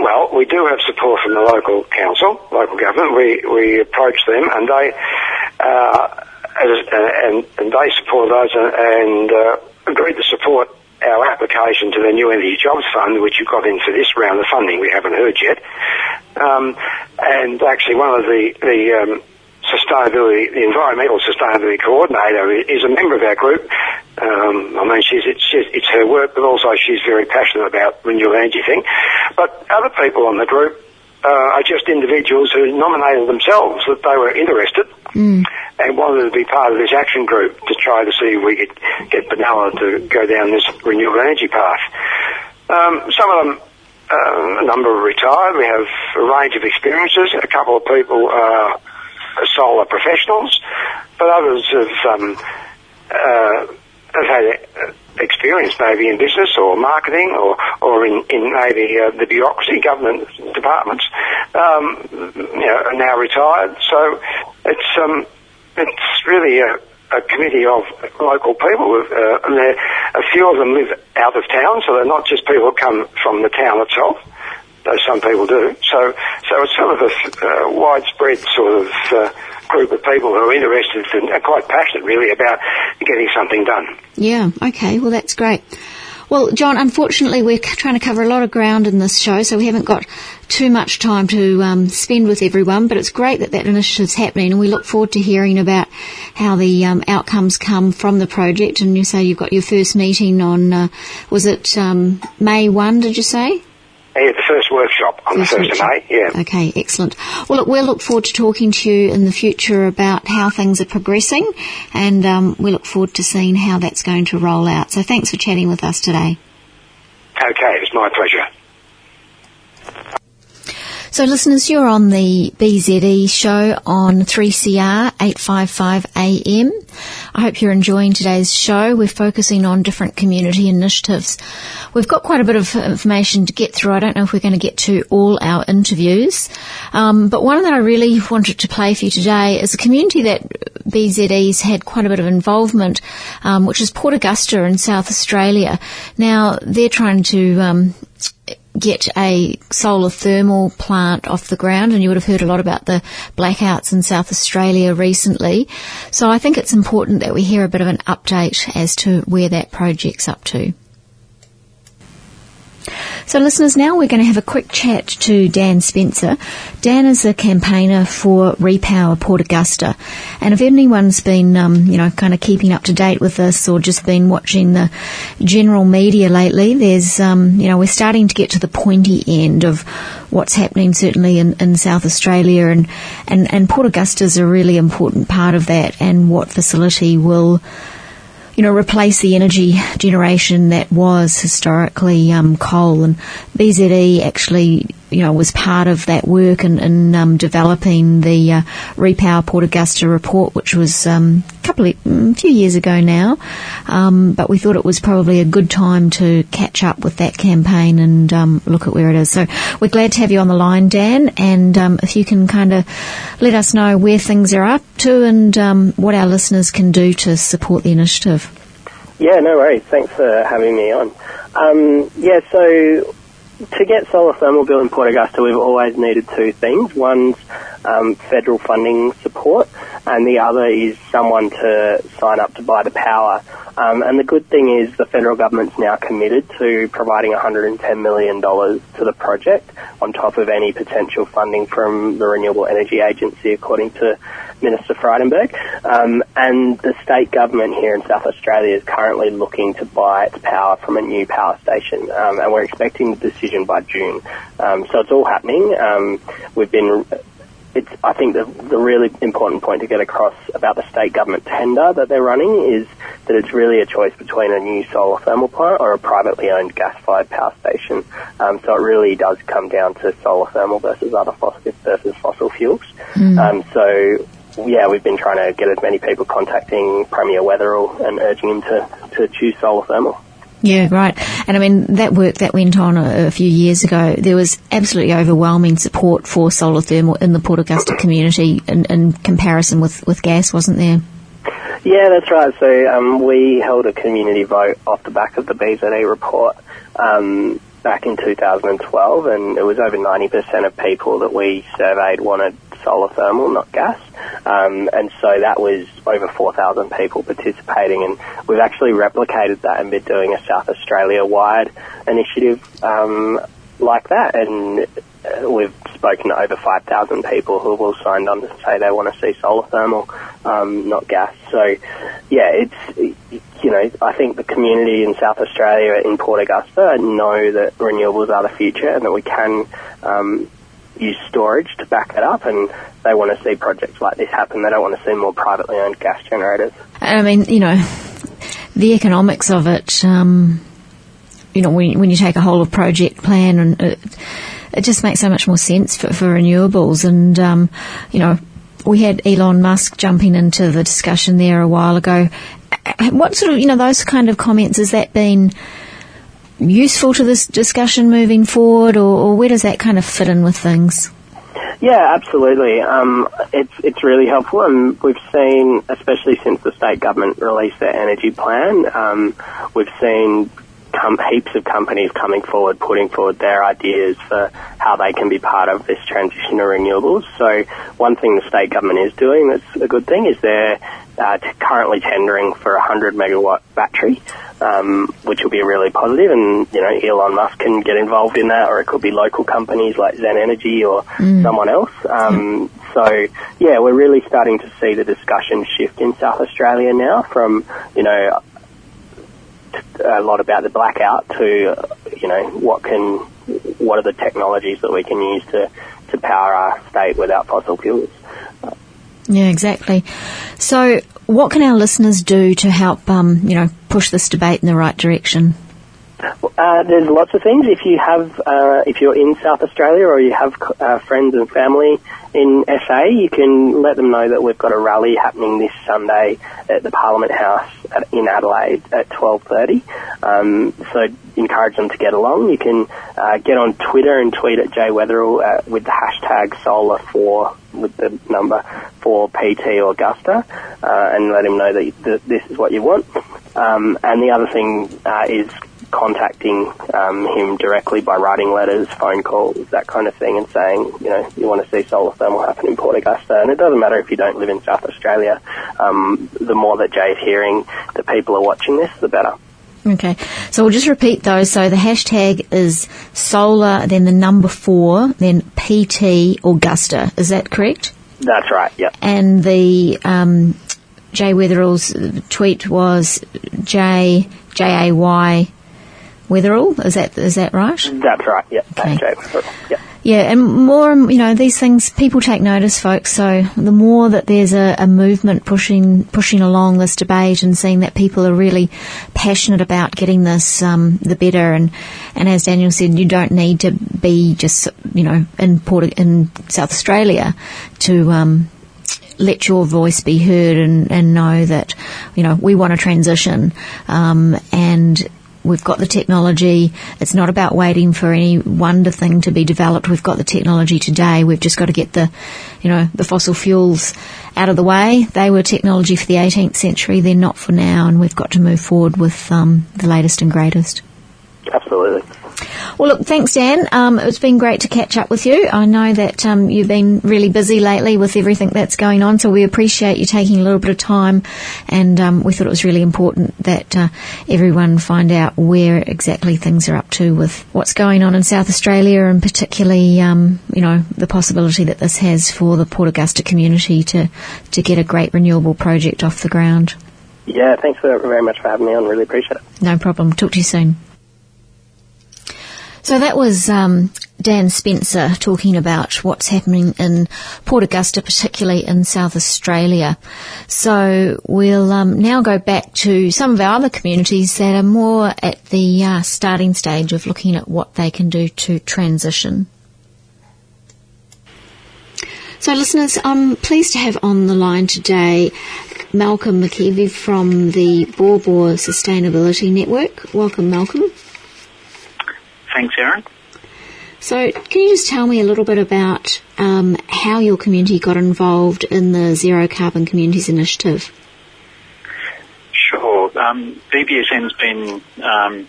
Well, we do have support from the local council, local government. We we approach them, and they uh, and, and they support us and, and uh, agreed to support our application to the New Energy Jobs Fund, which you got in for this round of funding, we haven't heard yet. Um, and actually, one of the the um, sustainability, the environmental sustainability coordinator, is a member of our group. Um, I mean, she's it's, it's her work, but also she's very passionate about renewable energy thing. But other people on the group uh, are just individuals who nominated themselves that they were interested. Mm and wanted to be part of this action group to try to see if we could get Benalla to go down this renewable energy path. Um, some of them, uh, a number are retired. We have a range of experiences. A couple of people are solar professionals, but others have um, uh, have had experience maybe in business or marketing or, or in, in maybe uh, the bureaucracy, government departments, um, you know, are now retired. So it's um, it's really a, a committee of local people, uh, and a few of them live out of town, so they're not just people who come from the town itself, though some people do. So, so it's sort of a uh, widespread sort of uh, group of people who are interested and are quite passionate, really, about getting something done. Yeah. Okay. Well, that's great. Well, John, unfortunately, we're trying to cover a lot of ground in this show, so we haven't got too much time to um, spend with everyone. But it's great that that initiative's happening, and we look forward to hearing about how the um, outcomes come from the project. And you say you've got your first meeting on, uh, was it um, May 1, did you say? Yeah, the first workshop on first the 1st workshop. of May, yeah. Okay, excellent. Well, look, we'll look forward to talking to you in the future about how things are progressing and um, we look forward to seeing how that's going to roll out. So thanks for chatting with us today. Okay, it's my pleasure. So, listeners, you're on the BZE show on 3CR 855 AM. I hope you're enjoying today's show. We're focusing on different community initiatives. We've got quite a bit of information to get through. I don't know if we're going to get to all our interviews, um, but one that I really wanted to play for you today is a community that BZE's had quite a bit of involvement, um, which is Port Augusta in South Australia. Now, they're trying to um, get a solar thermal plant off the ground, and you would have heard a lot about the blackouts in South Australia recently. So I think it's important that we hear a bit of an update as to where that project's up to. So, listeners, now we're going to have a quick chat to Dan Spencer. Dan is a campaigner for Repower Port Augusta, and if anyone's been, um, you know, kind of keeping up to date with this or just been watching the general media lately, there's, um, you know, we're starting to get to the pointy end of what's happening certainly in, in South Australia, and, and and Port Augusta is a really important part of that, and what facility will you know, replace the energy generation that was historically um, coal. And BZE actually you know, was part of that work in, in um, developing the uh, Repower Port Augusta report, which was um, a couple of, mm, a few years ago now. Um, but we thought it was probably a good time to catch up with that campaign and um, look at where it is. So we're glad to have you on the line, Dan. And um, if you can kind of let us know where things are up to and um, what our listeners can do to support the initiative. Yeah, no worries. Thanks for having me on. yeah, so to get solar thermal built in Port Augusta, we've always needed two things. One's um, federal funding support, and the other is someone to sign up to buy the power. Um, and the good thing is the federal government's now committed to providing $110 million to the project on top of any potential funding from the Renewable Energy Agency, according to Minister Frydenberg. Um, and the state government here in South Australia is currently looking to buy its power from a new power station, um, and we're expecting the decision by June. Um, so it's all happening. Um, we've been it's, I think the, the really important point to get across about the state government tender that they're running is that it's really a choice between a new solar thermal plant or a privately owned gas-fired power station. Um, so it really does come down to solar thermal versus other fossil, versus fossil fuels. Mm. Um, so yeah, we've been trying to get as many people contacting Premier Weatherill and urging him to, to choose solar thermal. Yeah, right. And I mean, that work that went on a, a, few years ago, there was absolutely overwhelming support for solar thermal in the Port Augusta community in, in comparison with, with gas, wasn't there? Yeah, that's right. So um, we held a community vote off the back of the BZE report um, back in 2012, and it was over 90% of people that we surveyed wanted solar thermal, not gas. Um, and so that was over 4,000 people participating, and we've actually replicated that and been doing a South Australia-wide initiative um, like that. And uh, we've spoken to over 5,000 people who have all signed on to say they want to see solar thermal, um, not gas. So, yeah, it's you know I think the community in South Australia in Port Augusta know that renewables are the future and that we can um, use storage to back that up, and they want to see projects like this happen. They don't want to see more privately owned gas generators. I mean, you know, the economics of it. Um, you know, when, when you take a whole of project plan, and it, it just makes so much more sense for, for renewables. And um, you know, we had Elon Musk jumping into the discussion there a while ago. What sort of, you know, those kind of comments has that been? Useful to this discussion moving forward, or, or where does that kind of fit in with things? Yeah, absolutely. Um, it's it's really helpful, and we've seen, especially since the state government released their energy plan, um, we've seen com- heaps of companies coming forward, putting forward their ideas for how they can be part of this transition to renewables. So, one thing the state government is doing that's a good thing is they're uh, t- currently tendering for a 100 megawatt battery, um, which will be really positive. And you know, Elon Musk can get involved in that, or it could be local companies like Zen Energy or mm. someone else. Um, so yeah, we're really starting to see the discussion shift in South Australia now from you know a lot about the blackout to you know what can what are the technologies that we can use to to power our state without fossil fuels. Yeah, exactly. So, what can our listeners do to help, um, you know, push this debate in the right direction? Uh, there's lots of things. If you have, uh, if you're in South Australia or you have uh, friends and family in SA, you can let them know that we've got a rally happening this Sunday at the Parliament House at, in Adelaide at 12:30. Um, so encourage them to get along. You can uh, get on Twitter and tweet at Jay Weatherill uh, with the hashtag Solar4 with the number for PT Augusta uh, and let him know that, that this is what you want. Um, and the other thing is contacting um, him directly by writing letters, phone calls, that kind of thing, and saying, you know, you want to see solar thermal happen in Port Augusta. And it doesn't matter if you don't live in South Australia. Um, the more that Jay's hearing that people are watching this, the better. Okay, so we'll just repeat those. So the hashtag is solar, then the number four, then PT Augusta. Is that correct? That's right. Yep. And the um, Jay Weatherill's tweet was J J A Y Weatherill. Is that is that right? That's right. Yeah. Okay. Yeah. Yeah, and more, you know, these things, people take notice, folks. So the more that there's a, a, movement pushing pushing along this debate and seeing that people are really passionate about getting this, um, the better. And and as Daniel said, you don't need to be just, you know, in Port in South Australia to. Um, let your voice be heard and, and know that, you know, we want to transition. Um, and We've got the technology. It's not about waiting for any wonder thing to be developed. We've got the technology today. We've just got to get the, you know, the fossil fuels out of the way. They were technology for the 18th century. They're not for now, and we've got to move forward with um, the latest and greatest. Absolutely. Well, look, thanks, Dan. Um, it's been great to catch up with you. I know that um, you've been really busy lately with everything that's going on, so we appreciate you taking a little bit of time. And um, we thought it was really important that uh, everyone find out where exactly things are up to with what's going on in South Australia, and particularly, um, you know, the possibility that this has for the Port Augusta community to to get a great renewable project off the ground. Yeah, thanks very much for having me on. Really appreciate it. No problem. Talk to you soon. So that was um, Dan Spencer talking about what's happening in Port Augusta, particularly in South Australia. So we'll um, now go back to some of our other communities that are more at the uh, starting stage of looking at what they can do to transition. So, listeners, I'm pleased to have on the line today Malcolm McKeevy from the Baw Sustainability Network. Welcome, Malcolm. Thanks, Erin. So, can you just tell me a little bit about um, how your community got involved in the Zero Carbon Communities Initiative? Sure. Um, BBSN's been, um,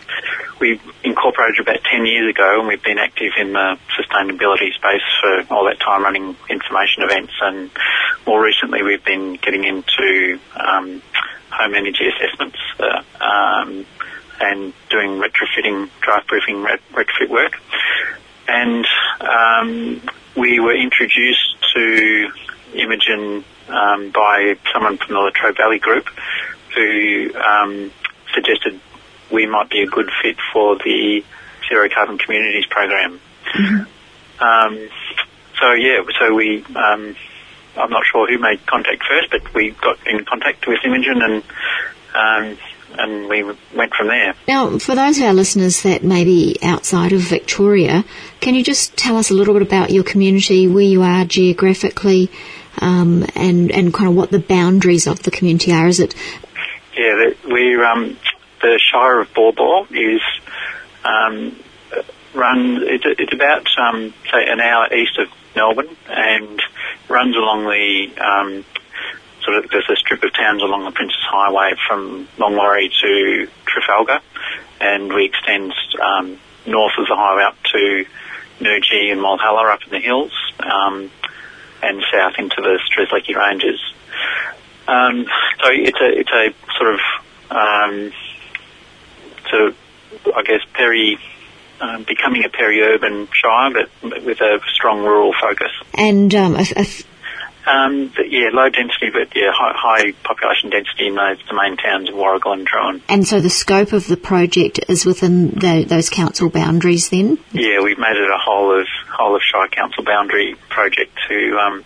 we incorporated about 10 years ago and we've been active in the sustainability space for all that time running information events and more recently we've been getting into um, home energy assessments. Uh, um, and doing retrofitting, draft proofing retrofit work. And um, we were introduced to Imogen um, by someone from the Latrobe Valley Group who um, suggested we might be a good fit for the Zero Carbon Communities program. Mm-hmm. Um, so yeah, so we, um, I'm not sure who made contact first, but we got in contact with Imogen and um, and we went from there. Now, for those of our listeners that may be outside of Victoria, can you just tell us a little bit about your community, where you are geographically, um, and and kind of what the boundaries of the community are? Is it? Yeah, we're um, the Shire of Baw Baw is um, run. It's, it's about um, say an hour east of Melbourne and runs along the um, sort of there's a strip of towns along the Princes Highway from Longwarry to Trafalgar, and we extend um, north of the highway up to Noojee and Walhalla up in the hills, um, and south into the Strzelecki Ranges. Um, so it's a it's a sort of um, sort of I guess peri um, becoming a peri-urban shire, but with a strong rural focus. And um, a, um, yeah, low density, but yeah, high, high, population density in those the main towns of Warragul and Drouin. And so the scope of the project is within the, those council boundaries, then. Yeah, we've made it a whole of whole of Shire Council boundary project to um,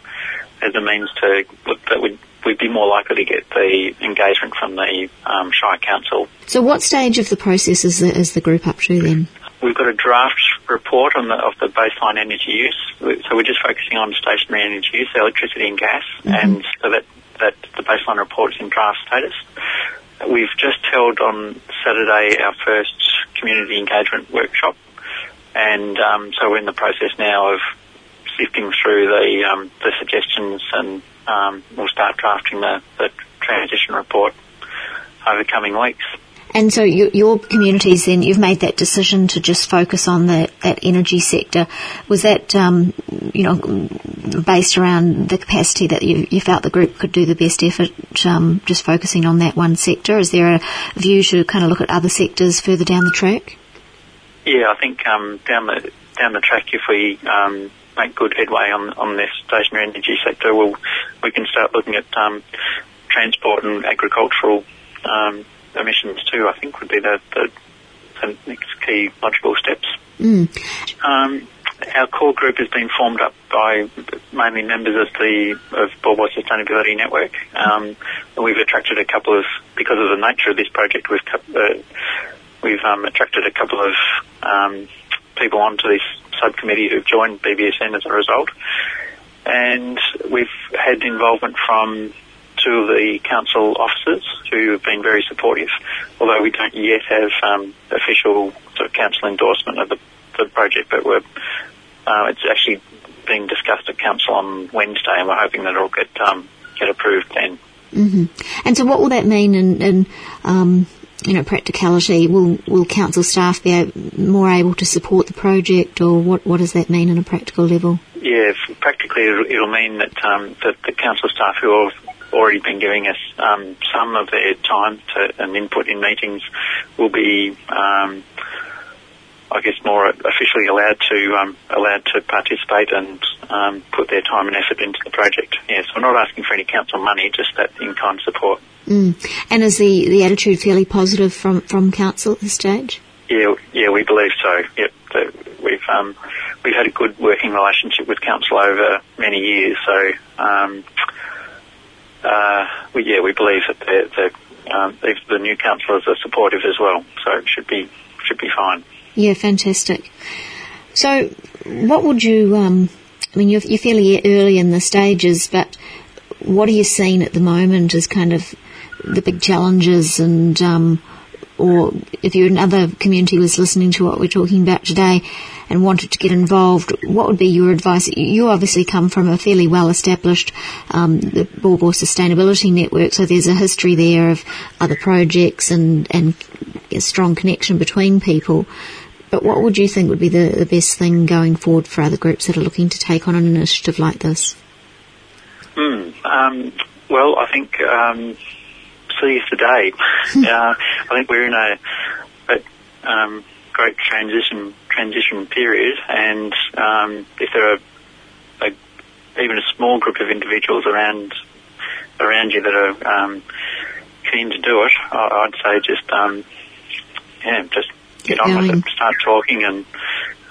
as a means to that we'd, we'd be more likely to get the engagement from the um, Shire Council. So, what stage of the process is the, is the group up to then? We've got a draft report on the, of the baseline energy use. So we're just focusing on stationary energy use, electricity and gas, mm-hmm. and so that, that the baseline report is in draft status. We've just held on Saturday our first community engagement workshop, and um, so we're in the process now of sifting through the um, the suggestions, and um, we'll start drafting the, the transition report over the coming weeks. And so your, your, communities then, you've made that decision to just focus on that, that energy sector. Was that, um, you know, based around the capacity that you, you, felt the group could do the best effort, um, just focusing on that one sector? Is there a view to kind of look at other sectors further down the track? Yeah, I think um, down the down the track, if we um, make good headway on on this stationary energy sector, we'll we can start looking at um, transport and agricultural um, emissions too. I think would be the, the, the next key logical steps. Mm. Um, our core group has been formed up by mainly members of the of Baw Sustainability Network. Um, we've attracted a couple of because of the nature of this project. We've uh, we've um, attracted a couple of um, people onto this subcommittee who've joined BBSN as a result, and we've had involvement from two of the council officers who have been very supportive, although we don't yet have um, official sort of council endorsement of the, the project, but we're, uh, it's actually being discussed at council on Wednesday, and we're hoping that it'll get um, get approved then. Mm-hmm. And so, what will that mean in, in um, you know practicality? Will will council staff be more able to support the project, or what what does that mean on a practical level? Yeah, practically it'll, mean that um, that the council staff who have already been giving us um, some of their time to, and input in meetings will be, um, I guess, more officially allowed to um, allowed to participate and um, put their time and effort into the project. Yes, we're not asking for any council money, just that in-kind support. Mm. And is the, the attitude fairly positive from, from council at this stage? Yeah, yeah, we believe so. Yep, we've um, we've had a good working relationship with council over many years, so um, uh, we, yeah, we believe that the, um, the new councillors are supportive as well, so it should be should be fine. Yeah, fantastic. So, what would you? Um, I mean, you're, you're fairly early in the stages, but what are you seeing at the moment as kind of the big challenges and um, or if you're another community was listening to what we're talking about today and wanted to get involved, what would be your advice? You obviously come from a fairly well established um, the Baw Sustainability Network, so there's a history there of other projects and, and a strong connection between people. But what would you think would be the, the best thing going forward for other groups that are looking to take on an initiative like this? Mm, um, well, I think um, seize the day. uh, I think we're in a, a um, great transition transition period, and um, if there are a, even a small group of individuals around around you that are um, keen to do it, I, would say just um, yeah, just get, on with it, start talking and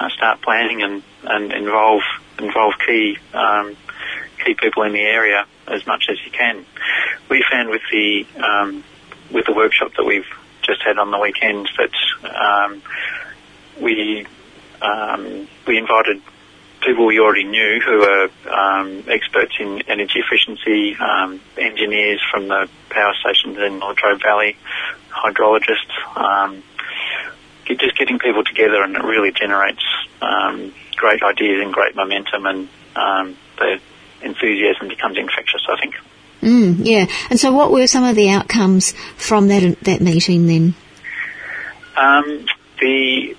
uh, start planning and, and involve involve key um, key people in the area as much as you can. We found with the um, with the workshop that we've just had on the weekend that um, we um, we invited people we already knew who are um, experts in energy efficiency, um, engineers from the power stations in Latrobe Valley, hydrologists. Um, just getting people together and it really generates um, great ideas and great momentum and um, the enthusiasm becomes infectious, I think. Mm, yeah. And so what were some of the outcomes from that, that meeting then? Um, the,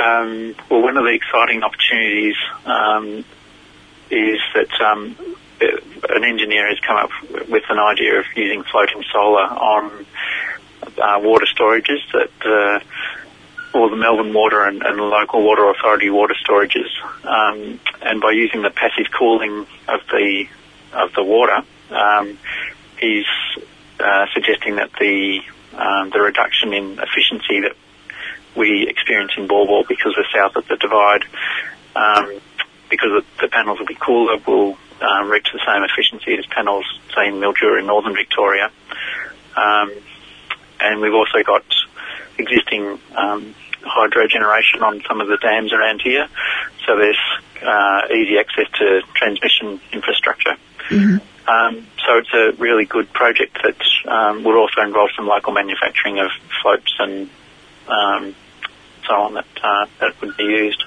um, well, one of the exciting opportunities um, is that um, an engineer has come up with an idea of using floating solar on uh, water storages that uh, or the Melbourne Water and, and local water authority water storages, um, and by using the passive cooling of the of the water, um, he's uh, suggesting that the um, the reduction in efficiency that we experience in Baw because we're south of the divide, um, because the, panels will be cooler, will um, reach the same efficiency as panels, say in Mildura in northern Victoria. Um, and we've also got existing um, hydro generation on some of the dams around here, so there's uh, easy access to transmission infrastructure. Mm-hmm. Um, so it's a really good project that um, would also involve some local manufacturing of floats and um, so on that uh, that would be used.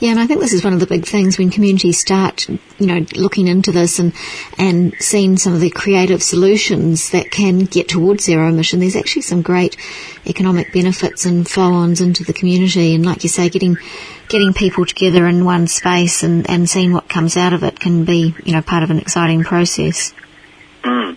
Yeah, and I think this is one of the big things when communities start, you know, looking into this and and seeing some of the creative solutions that can get towards zero emission. There's actually some great economic benefits and flow-ons into the community, and like you say, getting getting people together in one space and and seeing what comes out of it can be, you know, part of an exciting process. Mm.